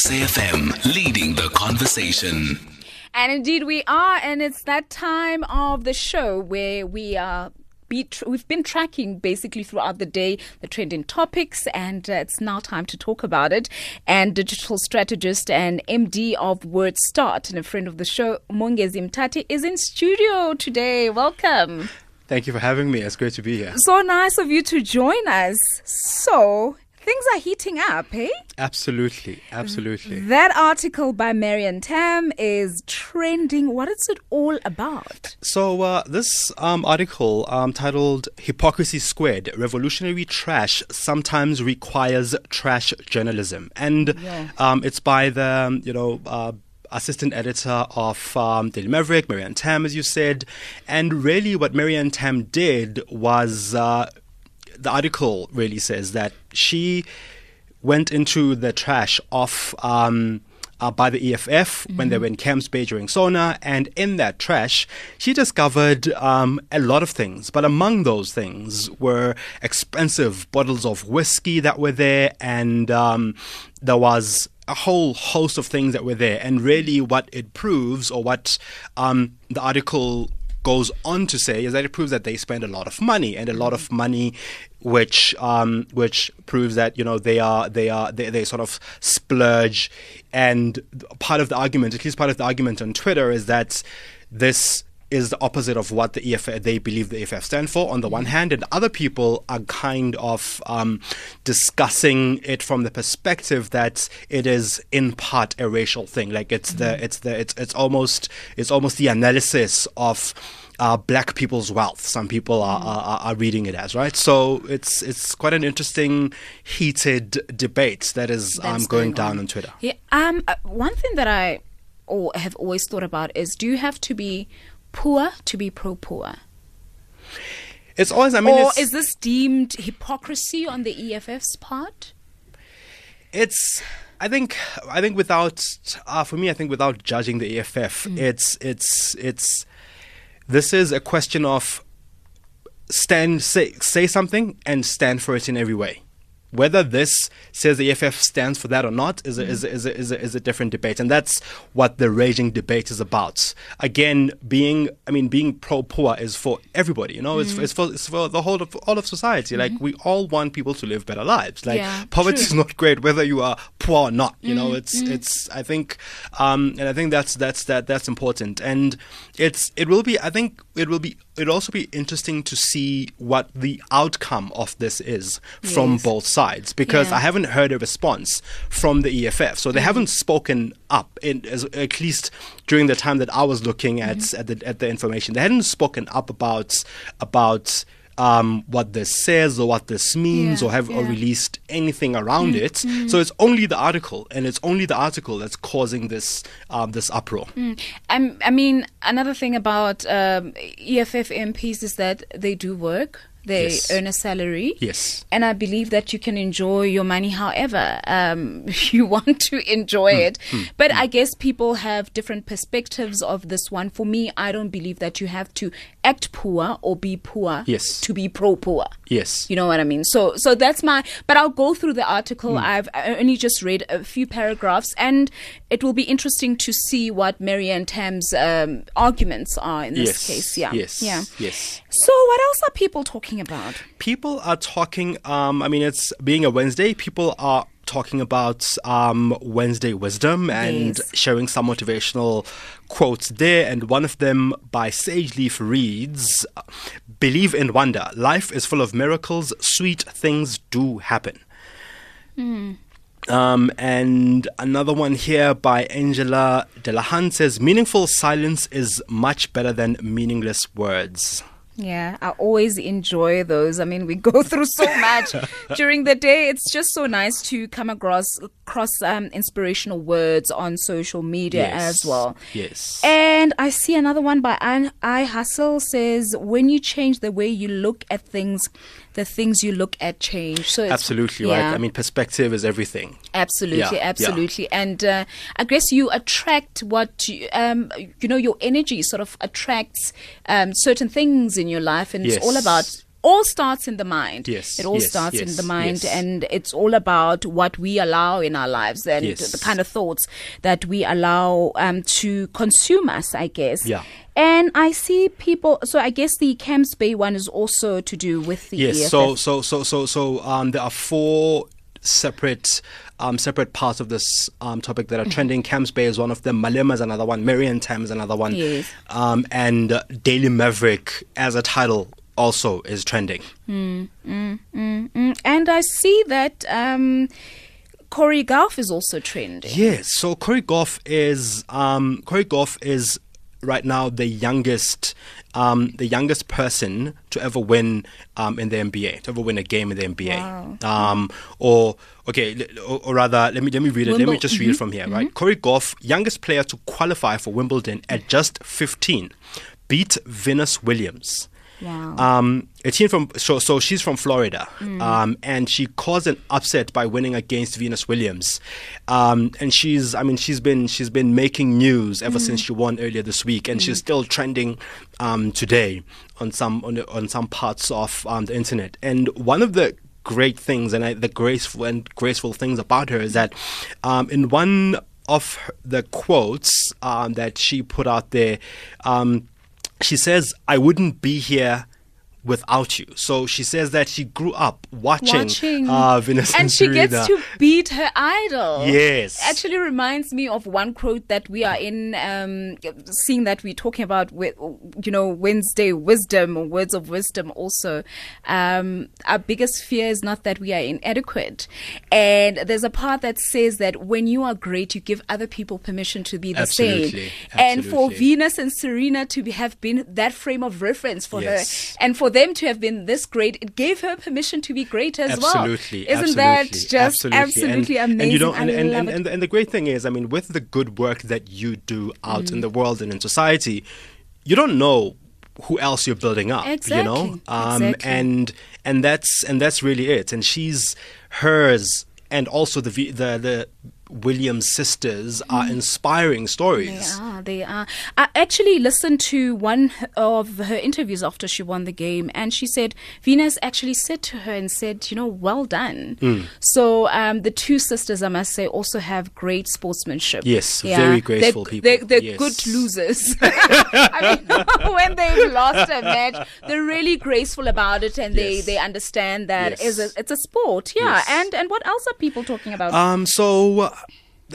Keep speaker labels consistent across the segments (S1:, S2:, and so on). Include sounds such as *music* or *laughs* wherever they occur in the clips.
S1: SAFM leading the conversation.
S2: And indeed, we are, and it's that time of the show where we are. Be tr- we've been tracking basically throughout the day the trending topics, and uh, it's now time to talk about it. And digital strategist and MD of WordStart and a friend of the show, Mongezi Mtati, is in studio today. Welcome.
S3: Thank you for having me. It's great to be here.
S2: So nice of you to join us. So, things are heating up, eh?
S3: Absolutely, absolutely.
S2: That article by Marianne Thamm is trending. What is it all about?
S3: So uh, this um, article um, titled "Hypocrisy Squared: Revolutionary Trash Sometimes Requires Trash Journalism," and
S2: Yeah.
S3: um, it's by the um, you know. Uh, Assistant editor of um, Daily Maverick, Marianne Thamm, as you said. And really, what Marianne Thamm did was uh, the article really says that she went into the trash of um, uh, by the EFF when they were in Camps Bay during Sona, and in that trash, she discovered um, a lot of things. But among those things were expensive bottles of whiskey that were there, and um, there was a whole host of things that were there. And really, what it proves, or what um, the article goes on to say is that it proves that they spend a lot of money and a lot of money which um, which proves that you know they are they are they, they sort of splurge. And part of the argument at least part of the argument on Twitter is that this is the opposite of what the EFF they believe the EFF stand for on the one hand, and other people are kind of um, discussing it from the perspective that it is in part a racial thing. Like it's the it's the it's it's almost it's almost the analysis of uh, black people's wealth. Some people are, are are reading it as right. So it's it's quite an interesting, heated debate that is um, going
S2: going
S3: down
S2: on.
S3: on Twitter.
S2: Yeah. Um. uh, One thing that I or have always thought about is: Do you have to be poor to be pro-poor,
S3: It's always I mean
S2: or is this deemed hypocrisy on the EFF's part?
S3: it's I think I think without uh, for me I think without judging the EFF it's it's it's this is a question of stand say say something and stand for it in every way whether this says the EFF stands for that or not is a, is, a, is, a, is, a, is a different debate, and that's what the raging debate is about. Again, being I mean, being pro poor is for everybody. You know, it's, mm. it's for it's for the whole of all of society. Like mm-hmm. we all want people to live better lives. Like
S2: Yeah,
S3: poverty
S2: true.
S3: is not great whether you are poor or not. You know, mm-hmm, it's mm-hmm. it's I think, um, and I think that's that's that that's important, and it's it will be I think it will be it'll also be interesting to see what the outcome of this is from
S2: Yes.
S3: both sides because
S2: Yeah.
S3: I haven't heard a response from the EFF, so they mm-hmm. haven't spoken up in as, at least during the time that I was looking at mm-hmm. at the at the information. They hadn't spoken up about about. Um, what this says or what this means
S2: Yeah,
S3: or have or released anything around it. So it's only the article, and it's only the article that's causing this um, this uproar.
S2: Um, I mean, another thing about um, EFF MPs is that they do work. They
S3: Yes.
S2: earn a salary.
S3: Yes.
S2: And I believe that you can enjoy your money however um, *laughs* you want to enjoy
S3: Hmm.
S2: it. But I guess people have different perspectives of this one. For me, I don't believe that you have to act poor or be poor
S3: Yes.
S2: to be pro poor.
S3: Yes.
S2: You know what I mean? So so that's my but I'll go through the article.
S3: Hmm.
S2: I've only just read a few paragraphs and it will be interesting to see what Marianne Thamm's um, arguments are in this
S3: yes.
S2: case. Yeah.
S3: Yes.
S2: Yeah.
S3: Yes.
S2: So what else are people talking about?
S3: people are talking um i mean it's being a wednesday people are talking about um wednesday wisdom and
S2: Yes.
S3: sharing some motivational quotes there and one of them by sage leaf reads believe in wonder life is full of miracles sweet things do happen um, and another one here by Angela Delahan says, Meaningful silence is much better than meaningless words.
S2: Yeah, I always enjoy those. I mean, we go *laughs* through so much *laughs* during the day. It's just so nice to come across across um, inspirational words on social media as well.
S3: Yes.
S2: And I see another one by Anne I Hustle says, "When you change the way you look at things, the things you look at change." So it's,
S3: Absolutely
S2: yeah.
S3: right. I mean, perspective is everything.
S2: Absolutely,
S3: Yeah, yeah.
S2: absolutely, and uh, I guess you attract what you, um, you know. Your energy sort of attracts um, certain things in your life, and it's all about all starts in the mind.
S3: Yes,
S2: It all
S3: yes,
S2: starts in the mind,
S3: yes.
S2: and it's all about what we allow in our lives and
S3: Yes.
S2: the kind of thoughts that we allow um, to consume us, I guess.
S3: Yeah.
S2: And I see people. So I guess the Camps Bay one is also to do with the
S3: Yes.
S2: EFF.
S3: So so so so so um, there are four separate um, separate parts of this um, topic that are
S2: Mm-hmm.
S3: trending. Camps Bay is one of them. Malema is another one. Marianne Thamm is another one.
S2: Yes.
S3: Um, and uh, Daily Maverick as a title also is trending.
S2: Mm, and I see that um, Cori Gauff is also trending.
S3: Yes. So Cori Gauff is um, Cori Gauff is right now the youngest um, the youngest person to ever win um, in the NBA, to ever win a game in the NBA. Um, or okay, or, or rather, let me let me read it. let me just read it from here. Right, Cori Gauff, youngest player to qualify for Wimbledon at just 15, beat Venus Williams.
S2: Wow.
S3: Um, a teen from so so she's from Florida, um, and she caused an upset by winning against Venus Williams, um, and she's I mean she's been she's been making news ever since she won earlier this week, and she's still trending um, today on some on, on some parts of um, the internet. And one of the great things and I, the graceful and graceful things about her is that um, in one of her, the quotes um, that she put out there. Um, she says, I wouldn't be here without you. So she says that she grew up watching,
S2: Watching.
S3: uh, Venus
S2: and she gets to beat her idol.
S3: Yes.
S2: Actually reminds me of one quote that we are in, um, seeing that we're talking about, with, you know, Wednesday wisdom or words of wisdom also. Um, our biggest fear is not that we are inadequate. And there's a part that says that when you are great, you give other people permission to be the
S3: Absolutely.
S2: same. And for Venus and Serena to be, have been that frame of reference for
S3: Yes.
S2: her and for them to have been this great, it gave her permission to be great as well.
S3: Absolutely,
S2: Isn't that just absolutely,
S3: absolutely, and,
S2: amazing?
S3: And you don't, and, and, and, and, and the great thing is, I mean, with the good work that you do out
S2: Mm.
S3: in the world and in society, you don't know who else you're building up. You know, um,
S2: exactly.
S3: and and that's and that's really it. And she's hers, and also the the the Williams sisters are inspiring stories.
S2: They are. They are. I actually listened to one of her interviews after she won the game, and she said Venus actually said to her and said, "You know, well done."
S3: Hmm.
S2: So um, the two sisters, I must say, also have great sportsmanship.
S3: Yes, very graceful
S2: they're,
S3: people.
S2: They're, they're
S3: Yes.
S2: good losers. *laughs* *laughs* I mean, *laughs* when they've lost a match, they're really graceful about it, and they
S3: Yes.
S2: they understand that
S3: Yes.
S2: is a, it's a sport. Yeah, and and what else are people talking about?
S3: Um, so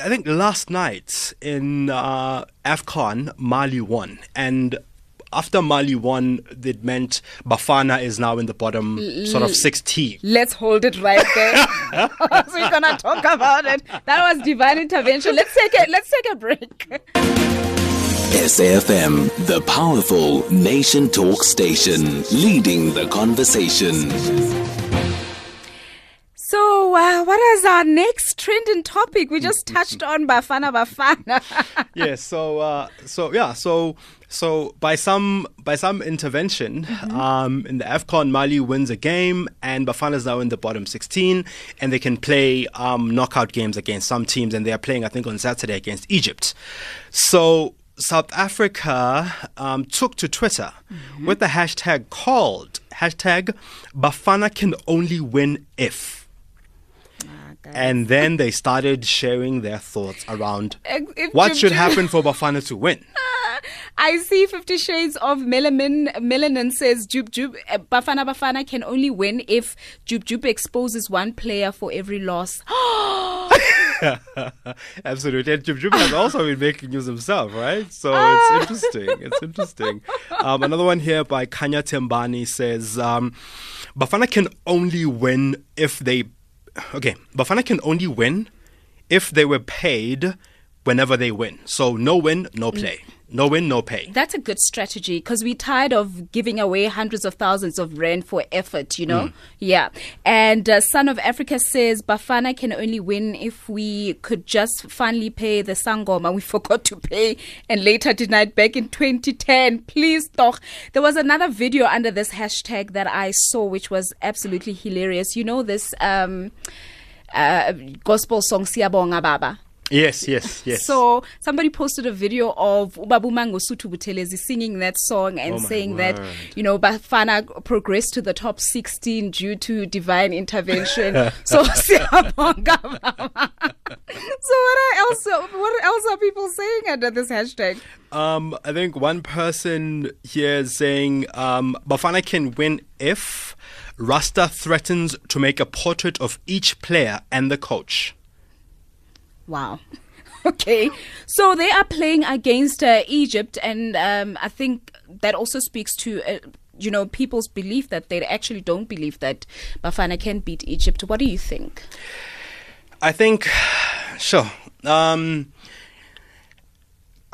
S3: I think last night in uh, AFCON, Mali won. And after Mali won, it meant Bafana is now in the bottom sort of 16.
S2: Let's hold it right there. *laughs* we're gonna talk about it. That was divine intervention. Let's take a let's take a break.
S1: SAFM, the powerful nation talk station, leading the conversation.
S2: So, uh, what is our next trending topic? We just touched on Bafana Bafana. *laughs*
S3: yes. So, uh, so yeah. So, so by some by some intervention, um, in the Afcon, Mali wins a game, and Bafana is now in the bottom 16, and they can play um, knockout games against some teams, and they are playing, I think, on Saturday against Egypt. So. South Africa um, took to Twitter with the hashtag called hashtag Bafana can only win if. And then they started sharing their thoughts around *laughs*
S2: If-
S3: what
S2: Jub
S3: should
S2: Jub-
S3: happen for Bafana to win. *laughs*
S2: I see Fifty Shades of Melanin. Melanin says Jub Jub uh, Bafana Bafana can only win if Jub Jub exposes one player for every loss. *gasps* *laughs*
S3: Absolutely. And Jub Jub has also been making news himself, right? So
S2: Ah.
S3: it's interesting. It's interesting. Um, another one here by Kanya Tembani says um, Bafana can only win if they. Okay, Bafana can only win if they were paid whenever they win. So no win, no play. No win, no pay.
S2: That's a good strategy because we're tired of giving away hundreds of thousands of rand for effort, you know? Yeah. And uh, Son of Africa says Bafana can only win if we could just finally pay the Sangoma we *laughs* forgot to pay and later denied back in 2010. Please, doch. There was another video under this hashtag that I saw which was absolutely hilarious. You know this um, uh, gospel song, Siyabonga Baba?
S3: Yes, yes, *laughs* yes.
S2: So somebody posted a video of uBaba Mangosuthu Buthelezi singing that song and
S3: Oh
S2: saying that, you know, Bafana progressed to the top 16 due to divine intervention. *laughs* so. *laughs* So what else what else are people saying under this hashtag?
S3: Um, I think one person here is saying um, Bafana can win if Rasta threatens to make a portrait of each player and the coach.
S2: Wow. *laughs* Okay, so they are playing against uh, Egypt, and um, I think that also speaks to uh, you know people's belief that they actually don't believe that Bafana can beat Egypt. What do you think?
S3: I think, *sighs* sure. Um,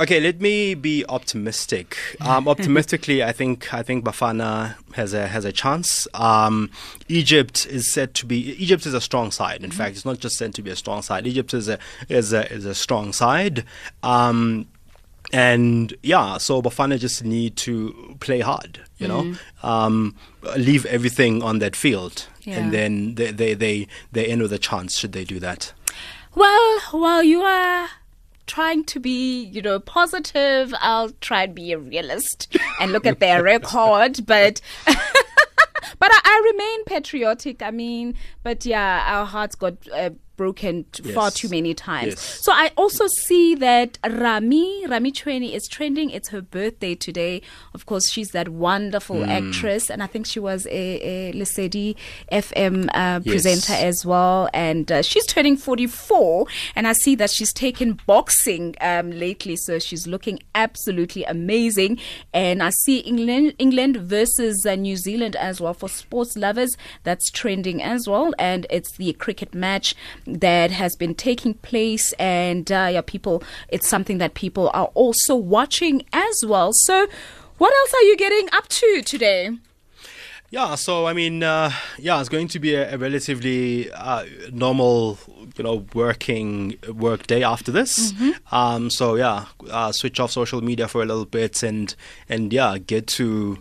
S3: okay, let me be optimistic. Um, optimistically, I think I think Bafana has a has a chance. Um, Egypt is said to be Egypt is a strong side. In fact, it's not just said to be a strong side. Egypt is a is a is a strong side. Um, and yeah, so Bafana just need to play hard, you know, um, leave everything on that field,
S2: Yeah.
S3: and then they they they they end with a chance should they do that.
S2: Well, while you are trying to be, you know, positive, I'll try and be a realist and look at their record, but. *laughs* But I, I remain patriotic. I mean, but yeah, our hearts got uh, broken t- far too many times.
S3: Yes.
S2: So I also see that Rami, Rami Chuene is trending. It's her birthday today. Of course, she's that wonderful
S3: Hmm.
S2: actress, and I think she was a, a Lesedi FM uh,
S3: Yes.
S2: presenter as well. And uh, she's turning 44, and I see that she's taken boxing um, lately, so she's looking absolutely amazing. And I see England, England versus uh, New Zealand as well for sports lovers. That's trending as well, and it's the cricket match that has been taking place, and uh, yeah, people, it's something that people are also watching as well. So. What else are you getting up to today?
S3: Yeah, so I mean, uh, yeah, it's going to be a, a relatively uh, normal, you know, working work day after this. Um, so yeah, uh, switch off social media for a little bit and and yeah, get to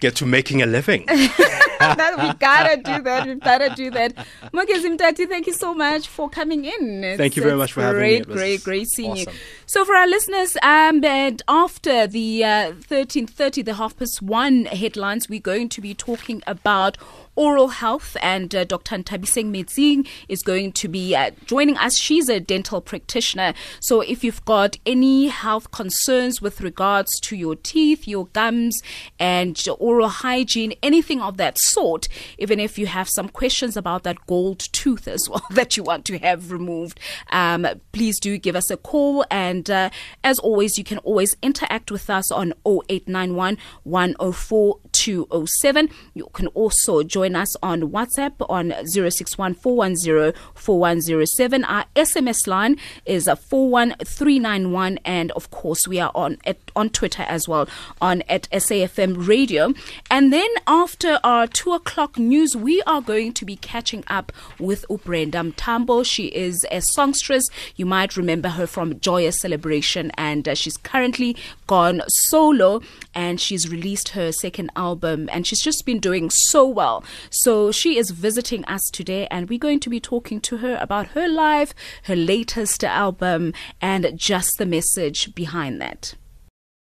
S3: get to making a living. *laughs* *laughs*
S2: that we gotta do that. We gotta do that. Mongezi Mtati, thank you so much for coming in. It's-
S3: Thank you very much for having me.
S2: great,
S3: It was
S2: Great, great seeing you. So for our listeners, um, and after the uh, thirteen thirty, the half past one headlines, we're going to be talking about oral health, and uh, Dr. Ntabiseng Metsing is going to be uh, joining us. She's a dental practitioner. So if you've got any health concerns with regards to your teeth, your gums, and your oral hygiene, anything of that sort, even if you have some questions about that gold tooth as well *laughs* that you want to have removed, um, please do give us a call. And uh, as always, you can always interact with us on 0891 104 207. You can also join us on WhatsApp on 061 410 4107. Our SMS line is uh, 41391. And of course, we are on at, on Twitter as well on at SAFM Radio. And then after our two o'clock news, we are going to be catching up with Ubrenda Mtambo. She is a songstress. You might remember her from Joyous Celebration, and uh, she's currently gone solo and she's released her second album and she's just been doing so well. So she is visiting us today, and we're going to be talking to her about her life, her latest album, and just the message behind that.